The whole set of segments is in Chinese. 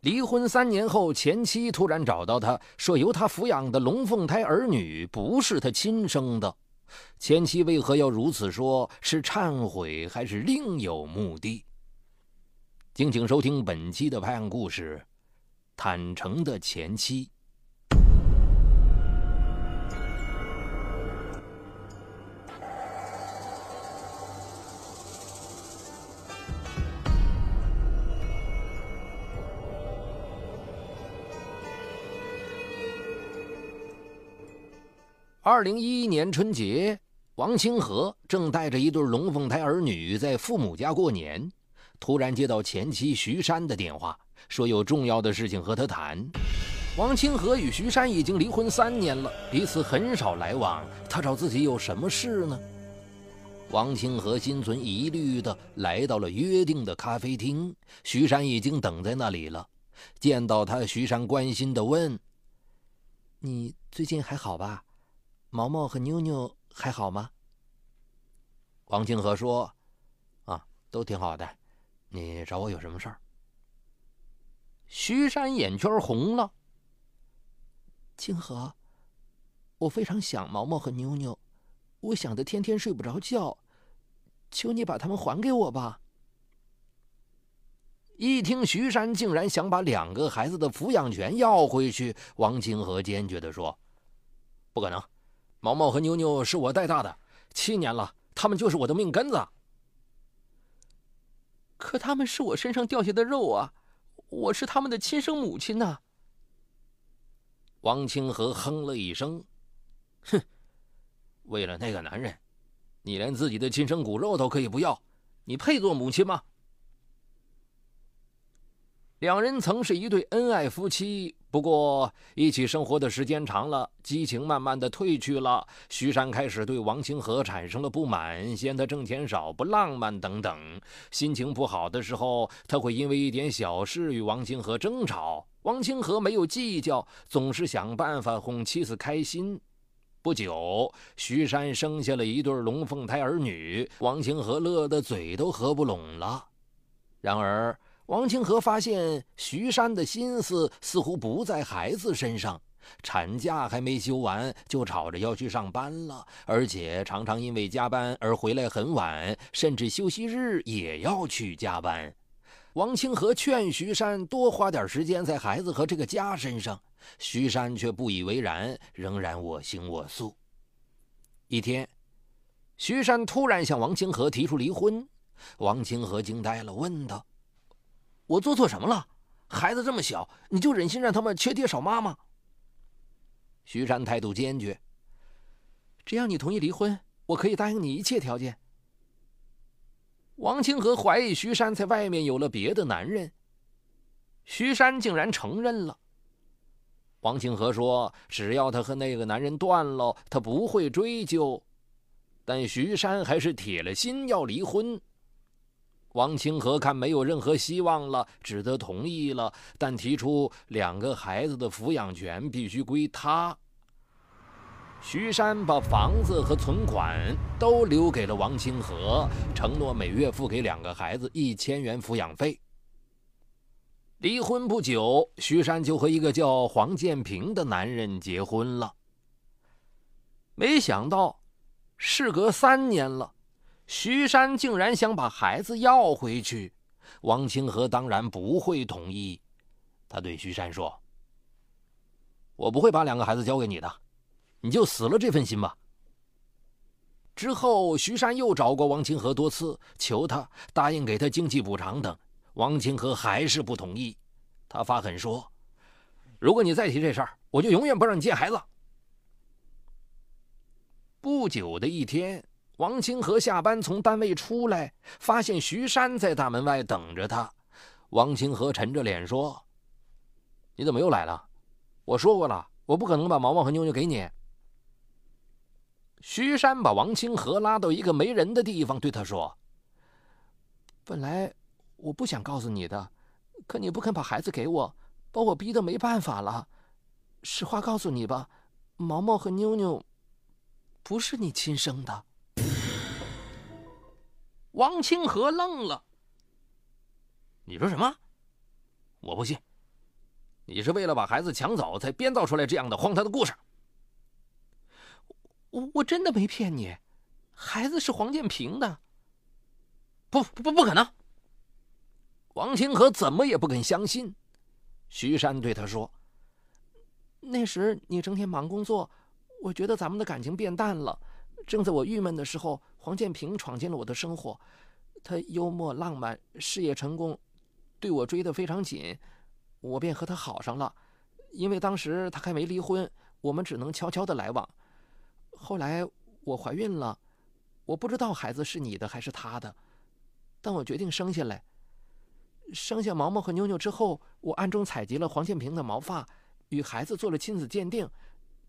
离婚三年后，前妻突然找到他说，由他抚养的龙凤胎儿女不是他亲生的。前妻为何要如此说？是忏悔还是另有目的？敬请收听本期的拍案故事：坦诚的前妻。二零一一年春节，王清河正带着一对龙凤胎儿女在父母家过年，突然接到前妻徐山的电话，说有重要的事情和他谈。王清河与徐山已经离婚三年了，彼此很少来往。他找自己有什么事呢？王清河心存疑虑的来到了约定的咖啡厅，徐山已经等在那里了。见到他，徐山关心的问：“你最近还好吧？”毛毛和妞妞还好吗？王清河说：“啊，都挺好的。你找我有什么事儿？”徐山眼圈红了。清河，我非常想毛毛和妞妞，我想的天天睡不着觉，求你把他们还给我吧。一听徐山竟然想把两个孩子的抚养权要回去，王清河坚决的说：“不可能。”毛毛和妞妞是我带大的，七年了，他们就是我的命根子。可他们是我身上掉下的肉啊，我是他们的亲生母亲呐。王清河哼了一声，哼，为了那个男人，你连自己的亲生骨肉都可以不要，你配做母亲吗？两人曾是一对恩爱夫妻。不过，一起生活的时间长了，激情慢慢的褪去了。徐山开始对王清河产生了不满，嫌他挣钱少、不浪漫等等。心情不好的时候，他会因为一点小事与王清河争吵。王清河没有计较，总是想办法哄妻子开心。不久，徐山生下了一对龙凤胎儿女，王清河乐得嘴都合不拢了。然而，王清河发现徐山的心思似乎不在孩子身上，产假还没休完就吵着要去上班了，而且常常因为加班而回来很晚，甚至休息日也要去加班。王清河劝徐山多花点时间在孩子和这个家身上，徐山却不以为然，仍然我行我素。一天，徐山突然向王清河提出离婚，王清河惊呆了，问道。我做错什么了？孩子这么小，你就忍心让他们缺爹少妈吗？徐山态度坚决。只要你同意离婚，我可以答应你一切条件。王清河怀疑徐山在外面有了别的男人，徐山竟然承认了。王清河说：“只要他和那个男人断了，他不会追究。”但徐山还是铁了心要离婚。王清河看没有任何希望了，只得同意了，但提出两个孩子的抚养权必须归他。徐山把房子和存款都留给了王清河，承诺每月付给两个孩子一千元抚养费。离婚不久，徐山就和一个叫黄建平的男人结婚了。没想到，事隔三年了。徐山竟然想把孩子要回去，王清河当然不会同意。他对徐山说：“我不会把两个孩子交给你的，你就死了这份心吧。”之后，徐山又找过王清河多次，求他答应给他经济补偿等，王清河还是不同意。他发狠说：“如果你再提这事儿，我就永远不让你见孩子。”不久的一天。王清河下班从单位出来，发现徐山在大门外等着他。王清河沉着脸说：“你怎么又来了？我说过了，我不可能把毛毛和妞妞给你。”徐山把王清河拉到一个没人的地方，对他说：“本来我不想告诉你的，可你不肯把孩子给我，把我逼得没办法了。实话告诉你吧，毛毛和妞妞不是你亲生的。”王清河愣了。你说什么？我不信，你是为了把孩子抢走，才编造出来这样的荒唐的故事。我我真的没骗你，孩子是黄建平的。不不不可能！王清河怎么也不肯相信。徐山对他说：“那时你整天忙工作，我觉得咱们的感情变淡了。正在我郁闷的时候，黄建平闯进了我的生活。他幽默浪漫，事业成功，对我追得非常紧。”我便和他好上了，因为当时他还没离婚，我们只能悄悄的来往。后来我怀孕了，我不知道孩子是你的还是他的，但我决定生下来。生下毛毛和妞妞之后，我暗中采集了黄建平的毛发，与孩子做了亲子鉴定，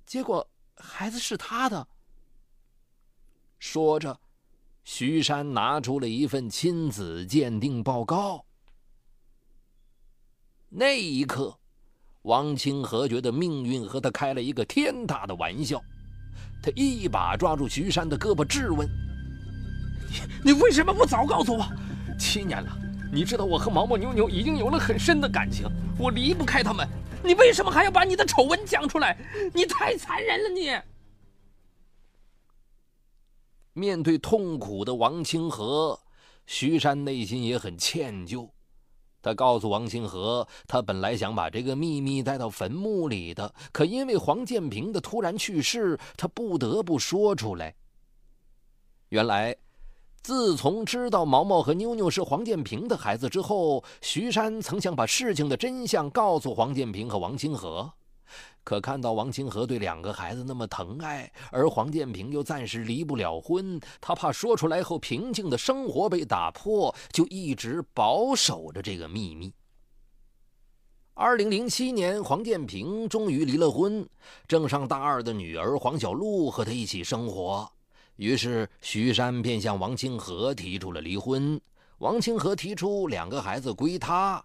结果孩子是他的。说着，徐山拿出了一份亲子鉴定报告。那一刻，王清河觉得命运和他开了一个天大的玩笑。他一把抓住徐山的胳膊，质问：“你你为什么不早告诉我？七年了，你知道我和毛毛妞妞已经有了很深的感情，我离不开他们。你为什么还要把你的丑闻讲出来？你太残忍了！你。”面对痛苦的王清河，徐山内心也很歉疚。他告诉王清河，他本来想把这个秘密带到坟墓里的，可因为黄建平的突然去世，他不得不说出来。原来，自从知道毛毛和妞妞是黄建平的孩子之后，徐山曾想把事情的真相告诉黄建平和王清河。可看到王清河对两个孩子那么疼爱，而黄建平又暂时离不了婚，他怕说出来后平静的生活被打破，就一直保守着这个秘密。二零零七年，黄建平终于离了婚，正上大二的女儿黄小璐和他一起生活。于是，徐山便向王清河提出了离婚。王清河提出两个孩子归他。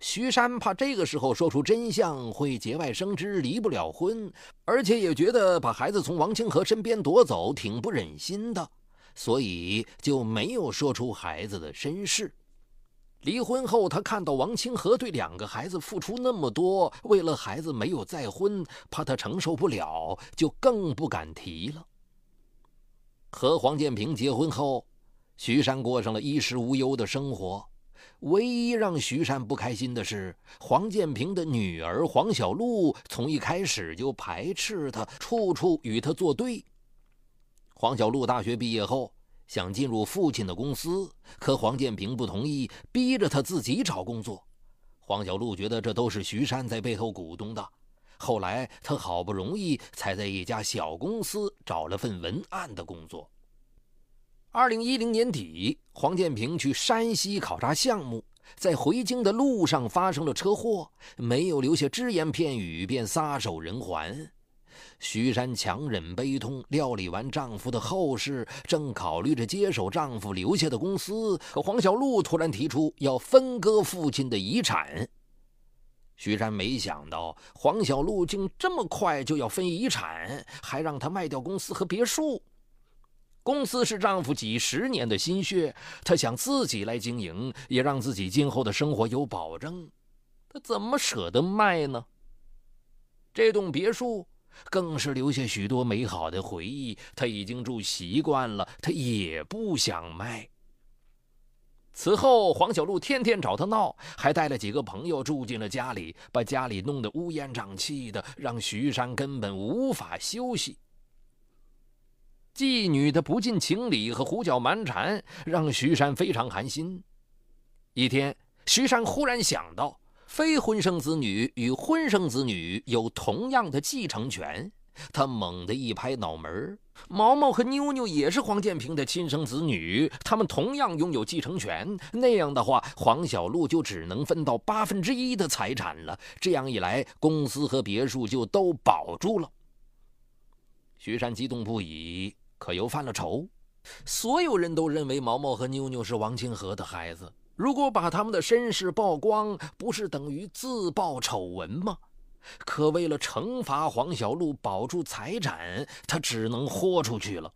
徐山怕这个时候说出真相会节外生枝，离不了婚，而且也觉得把孩子从王清河身边夺走挺不忍心的，所以就没有说出孩子的身世。离婚后，他看到王清河对两个孩子付出那么多，为了孩子没有再婚，怕他承受不了，就更不敢提了。和黄建平结婚后，徐山过上了衣食无忧的生活。唯一让徐山不开心的是，黄建平的女儿黄小璐从一开始就排斥他，处处与他作对。黄小璐大学毕业后想进入父亲的公司，可黄建平不同意，逼着他自己找工作。黄小璐觉得这都是徐山在背后鼓动的。后来他好不容易才在一家小公司找了份文案的工作。二零一零年底，黄建平去山西考察项目，在回京的路上发生了车祸，没有留下只言片语便撒手人寰。徐山强忍悲痛，料理完丈夫的后事，正考虑着接手丈夫留下的公司，可黄小璐突然提出要分割父亲的遗产。徐山没想到黄小璐竟这么快就要分遗产，还让他卖掉公司和别墅。公司是丈夫几十年的心血，她想自己来经营，也让自己今后的生活有保证。她怎么舍得卖呢？这栋别墅更是留下许多美好的回忆，她已经住习惯了，她也不想卖。此后，黄小璐天天找他闹，还带了几个朋友住进了家里，把家里弄得乌烟瘴气的，让徐山根本无法休息。妓女的不近情理和胡搅蛮缠，让徐山非常寒心。一天，徐山忽然想到，非婚生子女与婚生子女有同样的继承权。他猛地一拍脑门毛毛和妞妞也是黄建平的亲生子女，他们同样拥有继承权。那样的话，黄小璐就只能分到八分之一的财产了。这样一来，公司和别墅就都保住了。徐山激动不已。可又犯了愁，所有人都认为毛毛和妞妞是王清河的孩子。如果把他们的身世曝光，不是等于自曝丑闻吗？可为了惩罚黄小璐，保住财产，他只能豁出去了。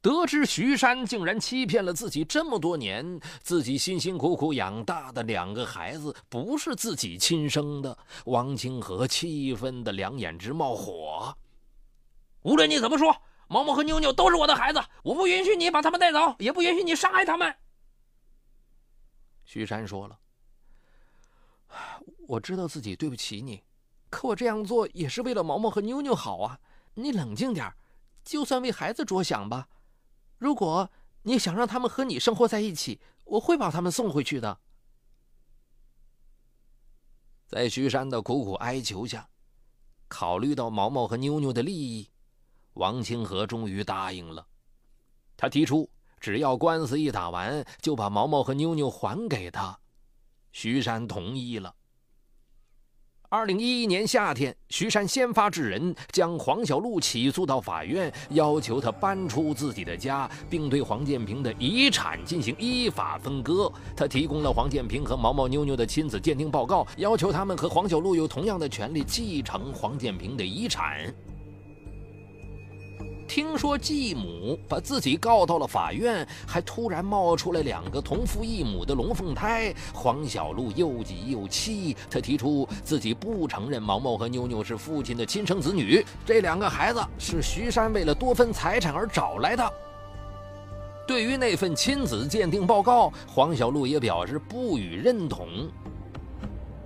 得知徐山竟然欺骗了自己这么多年，自己辛辛苦苦养大的两个孩子不是自己亲生的，王清河气愤的两眼直冒火。无论你怎么说，毛毛和妞妞都是我的孩子，我不允许你把他们带走，也不允许你伤害他们。徐山说了：“我知道自己对不起你，可我这样做也是为了毛毛和妞妞好啊！你冷静点，就算为孩子着想吧。”如果你想让他们和你生活在一起，我会把他们送回去的。在徐山的苦苦哀求下，考虑到毛毛和妞妞的利益，王清河终于答应了。他提出，只要官司一打完，就把毛毛和妞妞还给他。徐山同意了。二零一一年夏天，徐山先发制人，将黄小璐起诉到法院，要求他搬出自己的家，并对黄建平的遗产进行依法分割。他提供了黄建平和毛毛妞妞的亲子鉴定报告，要求他们和黄小璐有同样的权利继承黄建平的遗产。听说继母把自己告到了法院，还突然冒出来两个同父异母的龙凤胎。黄小璐又急又气，她提出自己不承认毛毛和妞妞是父亲的亲生子女，这两个孩子是徐山为了多分财产而找来的。对于那份亲子鉴定报告，黄小璐也表示不予认同。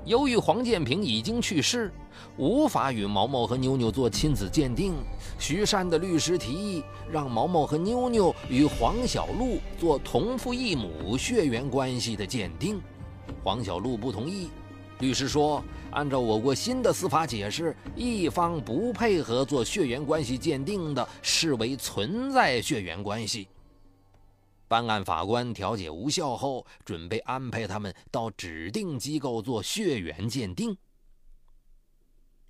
由于黄建平已经去世，无法与毛毛和妞妞做亲子鉴定。徐山的律师提议让毛毛和妞妞与黄小璐做同父异母血缘关系的鉴定，黄小璐不同意。律师说，按照我国新的司法解释，一方不配合做血缘关系鉴定的，视为存在血缘关系。办案法官调解无效后，准备安排他们到指定机构做血缘鉴定。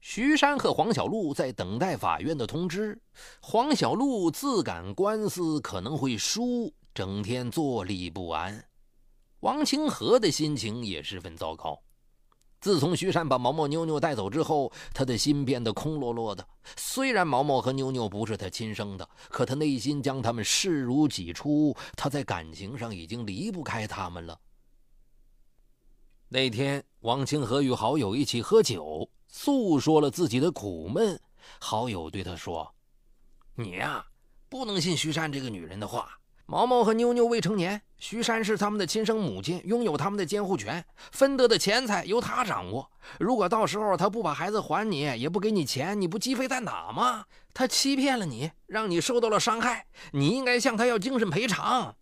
徐山和黄小璐在等待法院的通知。黄小璐自感官司可能会输，整天坐立不安。王清河的心情也十分糟糕。自从徐山把毛毛妞妞带走之后，他的心变得空落落的。虽然毛毛和妞妞不是他亲生的，可他内心将他们视如己出。他在感情上已经离不开他们了。那天，王清河与好友一起喝酒，诉说了自己的苦闷。好友对他说：“你呀，不能信徐山这个女人的话。”毛毛和妞妞未成年，徐山是他们的亲生母亲，拥有他们的监护权，分得的钱财由他掌握。如果到时候他不把孩子还你，也不给你钱，你不鸡飞蛋打吗？他欺骗了你，让你受到了伤害，你应该向他要精神赔偿。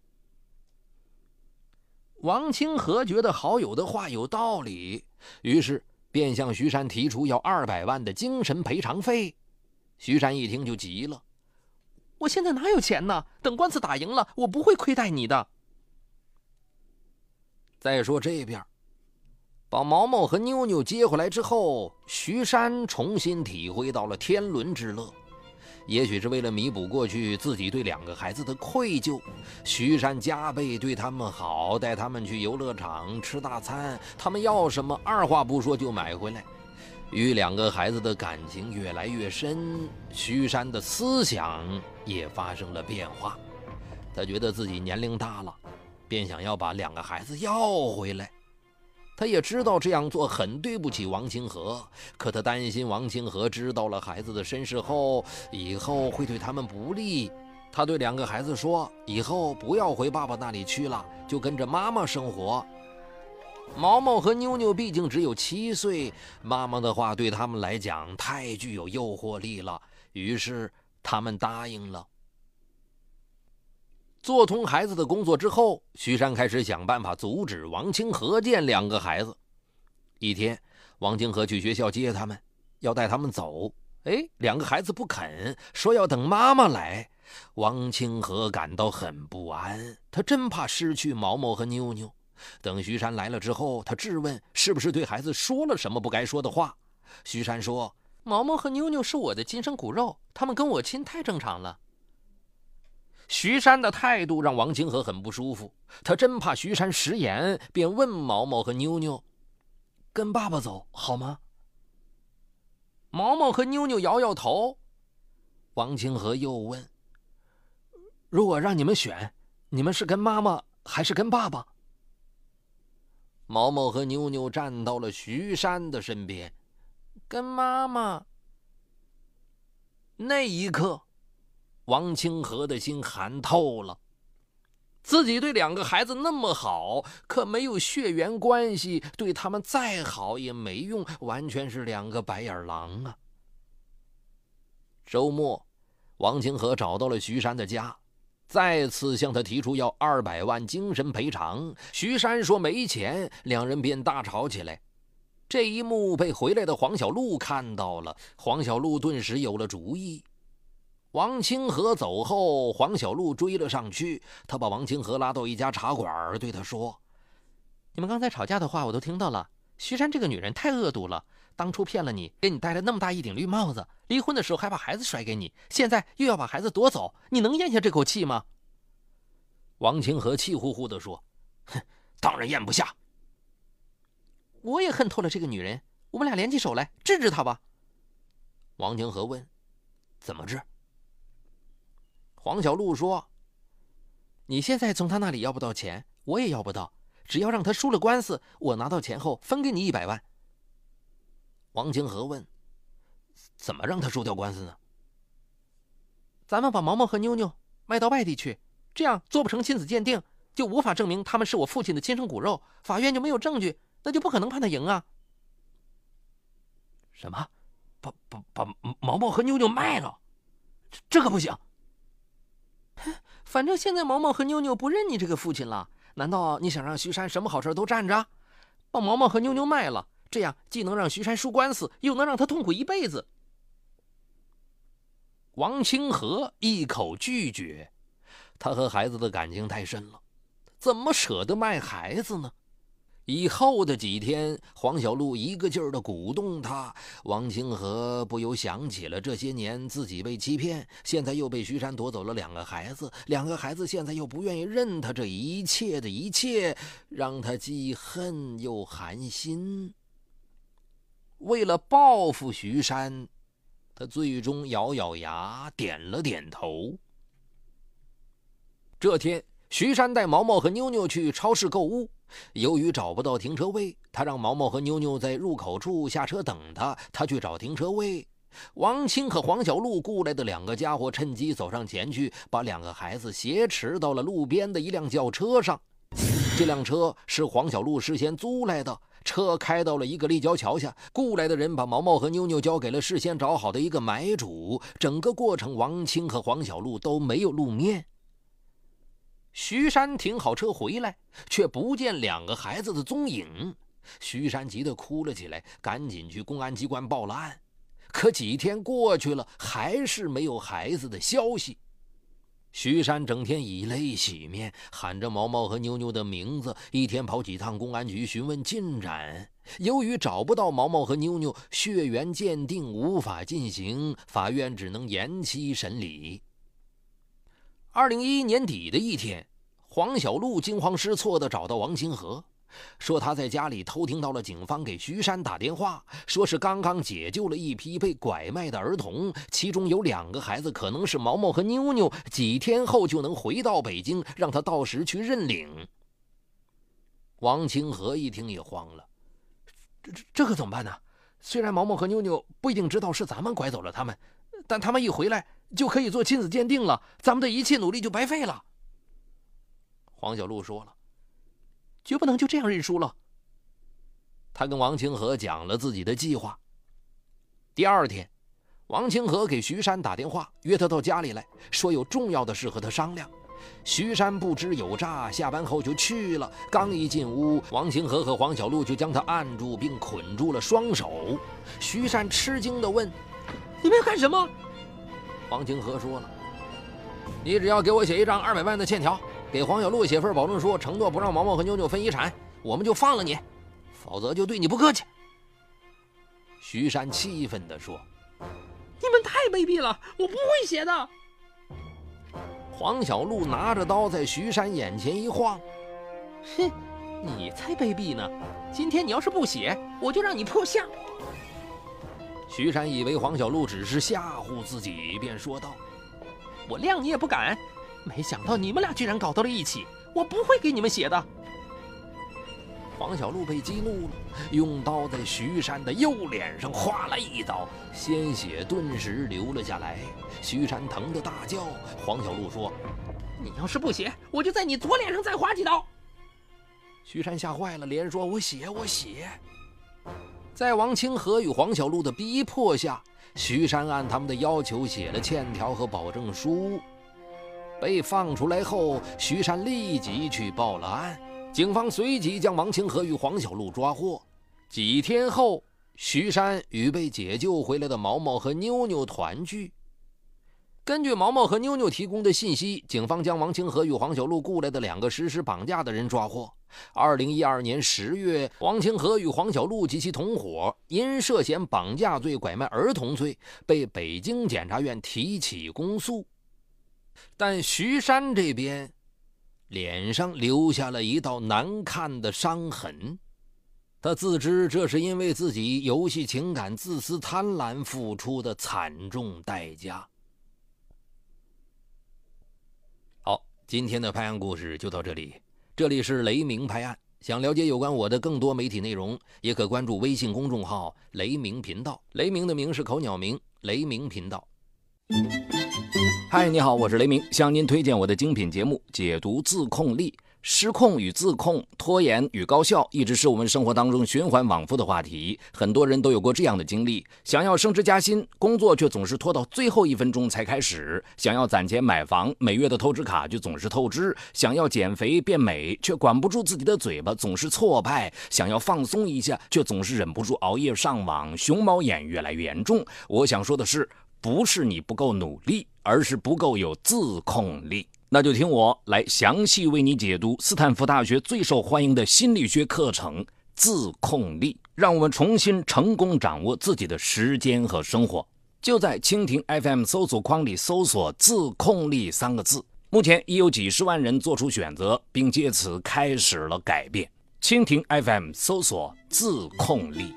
王清河觉得好友的话有道理，于是便向徐山提出要二百万的精神赔偿费。徐山一听就急了。我现在哪有钱呢？等官司打赢了，我不会亏待你的。再说这边，把毛毛和妞妞接回来之后，徐山重新体会到了天伦之乐。也许是为了弥补过去自己对两个孩子的愧疚，徐山加倍对他们好，带他们去游乐场吃大餐，他们要什么，二话不说就买回来。与两个孩子的感情越来越深，徐山的思想也发生了变化。他觉得自己年龄大了，便想要把两个孩子要回来。他也知道这样做很对不起王清河，可他担心王清河知道了孩子的身世后，以后会对他们不利。他对两个孩子说：“以后不要回爸爸那里去了，就跟着妈妈生活。”毛毛和妞妞毕竟只有七岁，妈妈的话对他们来讲太具有诱惑力了，于是他们答应了。做通孩子的工作之后，徐山开始想办法阻止王清河见两个孩子。一天，王清河去学校接他们，要带他们走。哎，两个孩子不肯，说要等妈妈来。王清河感到很不安，他真怕失去毛毛和妞妞。等徐山来了之后，他质问是不是对孩子说了什么不该说的话。徐山说：“毛毛和妞妞是我的亲生骨肉，他们跟我亲太正常了。”徐山的态度让王清河很不舒服，他真怕徐山食言，便问毛毛和妞妞：“跟爸爸走好吗？”毛毛和妞妞摇摇头。王清河又问：“如果让你们选，你们是跟妈妈还是跟爸爸？”毛毛和妞妞站到了徐山的身边，跟妈妈。那一刻，王清河的心寒透了。自己对两个孩子那么好，可没有血缘关系，对他们再好也没用，完全是两个白眼狼啊！周末，王清河找到了徐山的家。再次向他提出要二百万精神赔偿，徐山说没钱，两人便大吵起来。这一幕被回来的黄小璐看到了，黄小璐顿时有了主意。王清河走后，黄小璐追了上去，他把王清河拉到一家茶馆，对他说：“你们刚才吵架的话我都听到了，徐山这个女人太恶毒了。”当初骗了你，给你戴了那么大一顶绿帽子，离婚的时候还把孩子甩给你，现在又要把孩子夺走，你能咽下这口气吗？王清河气呼呼地说：“哼，当然咽不下。我也恨透了这个女人，我们俩联起手来治治她吧。”王清河问：“怎么治？”黄小璐说：“你现在从他那里要不到钱，我也要不到，只要让他输了官司，我拿到钱后分给你一百万。”王清河问：“怎么让他输掉官司呢？”咱们把毛毛和妞妞卖到外地去，这样做不成亲子鉴定，就无法证明他们是我父亲的亲生骨肉，法院就没有证据，那就不可能判他赢啊。什么？把把把毛毛和妞妞卖了？这这可不行。反正现在毛毛和妞妞不认你这个父亲了，难道你想让徐山什么好事都占着？把毛毛和妞妞卖了。这样既能让徐山输官司，又能让他痛苦一辈子。王清河一口拒绝，他和孩子的感情太深了，怎么舍得卖孩子呢？以后的几天，黄小璐一个劲儿的鼓动他。王清河不由想起了这些年自己被欺骗，现在又被徐山夺走了两个孩子，两个孩子现在又不愿意认他，这一切的一切，让他既恨又寒心。为了报复徐山，他最终咬咬牙，点了点头。这天，徐山带毛毛和妞妞去超市购物，由于找不到停车位，他让毛毛和妞妞在入口处下车等他，他去找停车位。王青和黄小璐雇来的两个家伙趁机走上前去，把两个孩子挟持到了路边的一辆轿车上。这辆车是黄小璐事先租来的。车开到了一个立交桥下，雇来的人把毛毛和妞妞交给了事先找好的一个买主。整个过程，王青和黄小璐都没有露面。徐山停好车回来，却不见两个孩子的踪影。徐山急得哭了起来，赶紧去公安机关报了案。可几天过去了，还是没有孩子的消息。徐山整天以泪洗面，喊着毛毛和妞妞的名字，一天跑几趟公安局询问进展。由于找不到毛毛和妞妞，血缘鉴定无法进行，法院只能延期审理。二零一一年底的一天，黄小璐惊慌失措地找到王清河。说他在家里偷听到了警方给徐山打电话，说是刚刚解救了一批被拐卖的儿童，其中有两个孩子可能是毛毛和妞妞，几天后就能回到北京，让他到时去认领。王清河一听也慌了，这这这可怎么办呢？虽然毛毛和妞妞不一定知道是咱们拐走了他们，但他们一回来就可以做亲子鉴定了，咱们的一切努力就白费了。黄小璐说了。绝不能就这样认输了。他跟王清河讲了自己的计划。第二天，王清河给徐山打电话，约他到家里来说有重要的事和他商量。徐山不知有诈，下班后就去了。刚一进屋，王清河和黄小璐就将他按住并捆住了双手。徐山吃惊地问：“你们要干什么？”黄清河说了：“你只要给我写一张二百万的欠条。”给黄小璐写份保证书，承诺不让毛毛和妞妞分遗产，我们就放了你；否则就对你不客气。”徐山气愤地说，“你们太卑鄙了，我不会写的。”黄小璐拿着刀在徐山眼前一晃，“哼，你才卑鄙呢！今天你要是不写，我就让你破相。”徐山以为黄小璐只是吓唬自己，便说道：“我谅你也不敢。”没想到你们俩居然搞到了一起，我不会给你们写的。黄小璐被激怒了，用刀在徐山的右脸上划了一刀，鲜血顿时流了下来。徐山疼得大叫。黄小璐说：“你要是不写，我就在你左脸上再划几刀。”徐山吓坏了，连说：“我写，我写。”在王清河与黄小璐的逼迫下，徐山按他们的要求写了欠条和保证书。被放出来后，徐山立即去报了案。警方随即将王清河与黄小璐抓获。几天后，徐山与被解救回来的毛毛和妞妞团聚。根据毛毛和妞妞提供的信息，警方将王清河与黄小璐雇来的两个实施绑架的人抓获。二零一二年十月，王清河与黄小璐及其同伙因涉嫌绑架罪、拐卖儿童罪，被北京检察院提起公诉。但徐山这边。脸上留下了一道难看的伤痕，他自知这是因为自己游戏情感、自私贪婪付出的惨重代价。好，今天的拍案故事就到这里。这里是雷鸣拍案，想了解有关我的更多媒体内容，也可关注微信公众号“雷鸣频道”。雷鸣的鸣是口鸟鸣，雷鸣频道。嗨，你好，我是雷鸣，向您推荐我的精品节目《解读自控力》。失控与自控、拖延与高效，一直是我们生活当中循环往复的话题。很多人都有过这样的经历：想要升职加薪，工作却总是拖到最后一分钟才开始；想要攒钱买房，每月的透支卡就总是透支；想要减肥变美，却管不住自己的嘴巴，总是挫败；想要放松一下，却总是忍不住熬夜上网，熊猫眼越来越严重。我想说的是。不是你不够努力，而是不够有自控力。那就听我来详细为你解读斯坦福大学最受欢迎的心理学课程《自控力》，让我们重新成功掌握自己的时间和生活。就在蜻蜓 FM 搜索框里搜索“自控力”三个字，目前已有几十万人做出选择，并借此开始了改变。蜻蜓 FM 搜索“自控力”。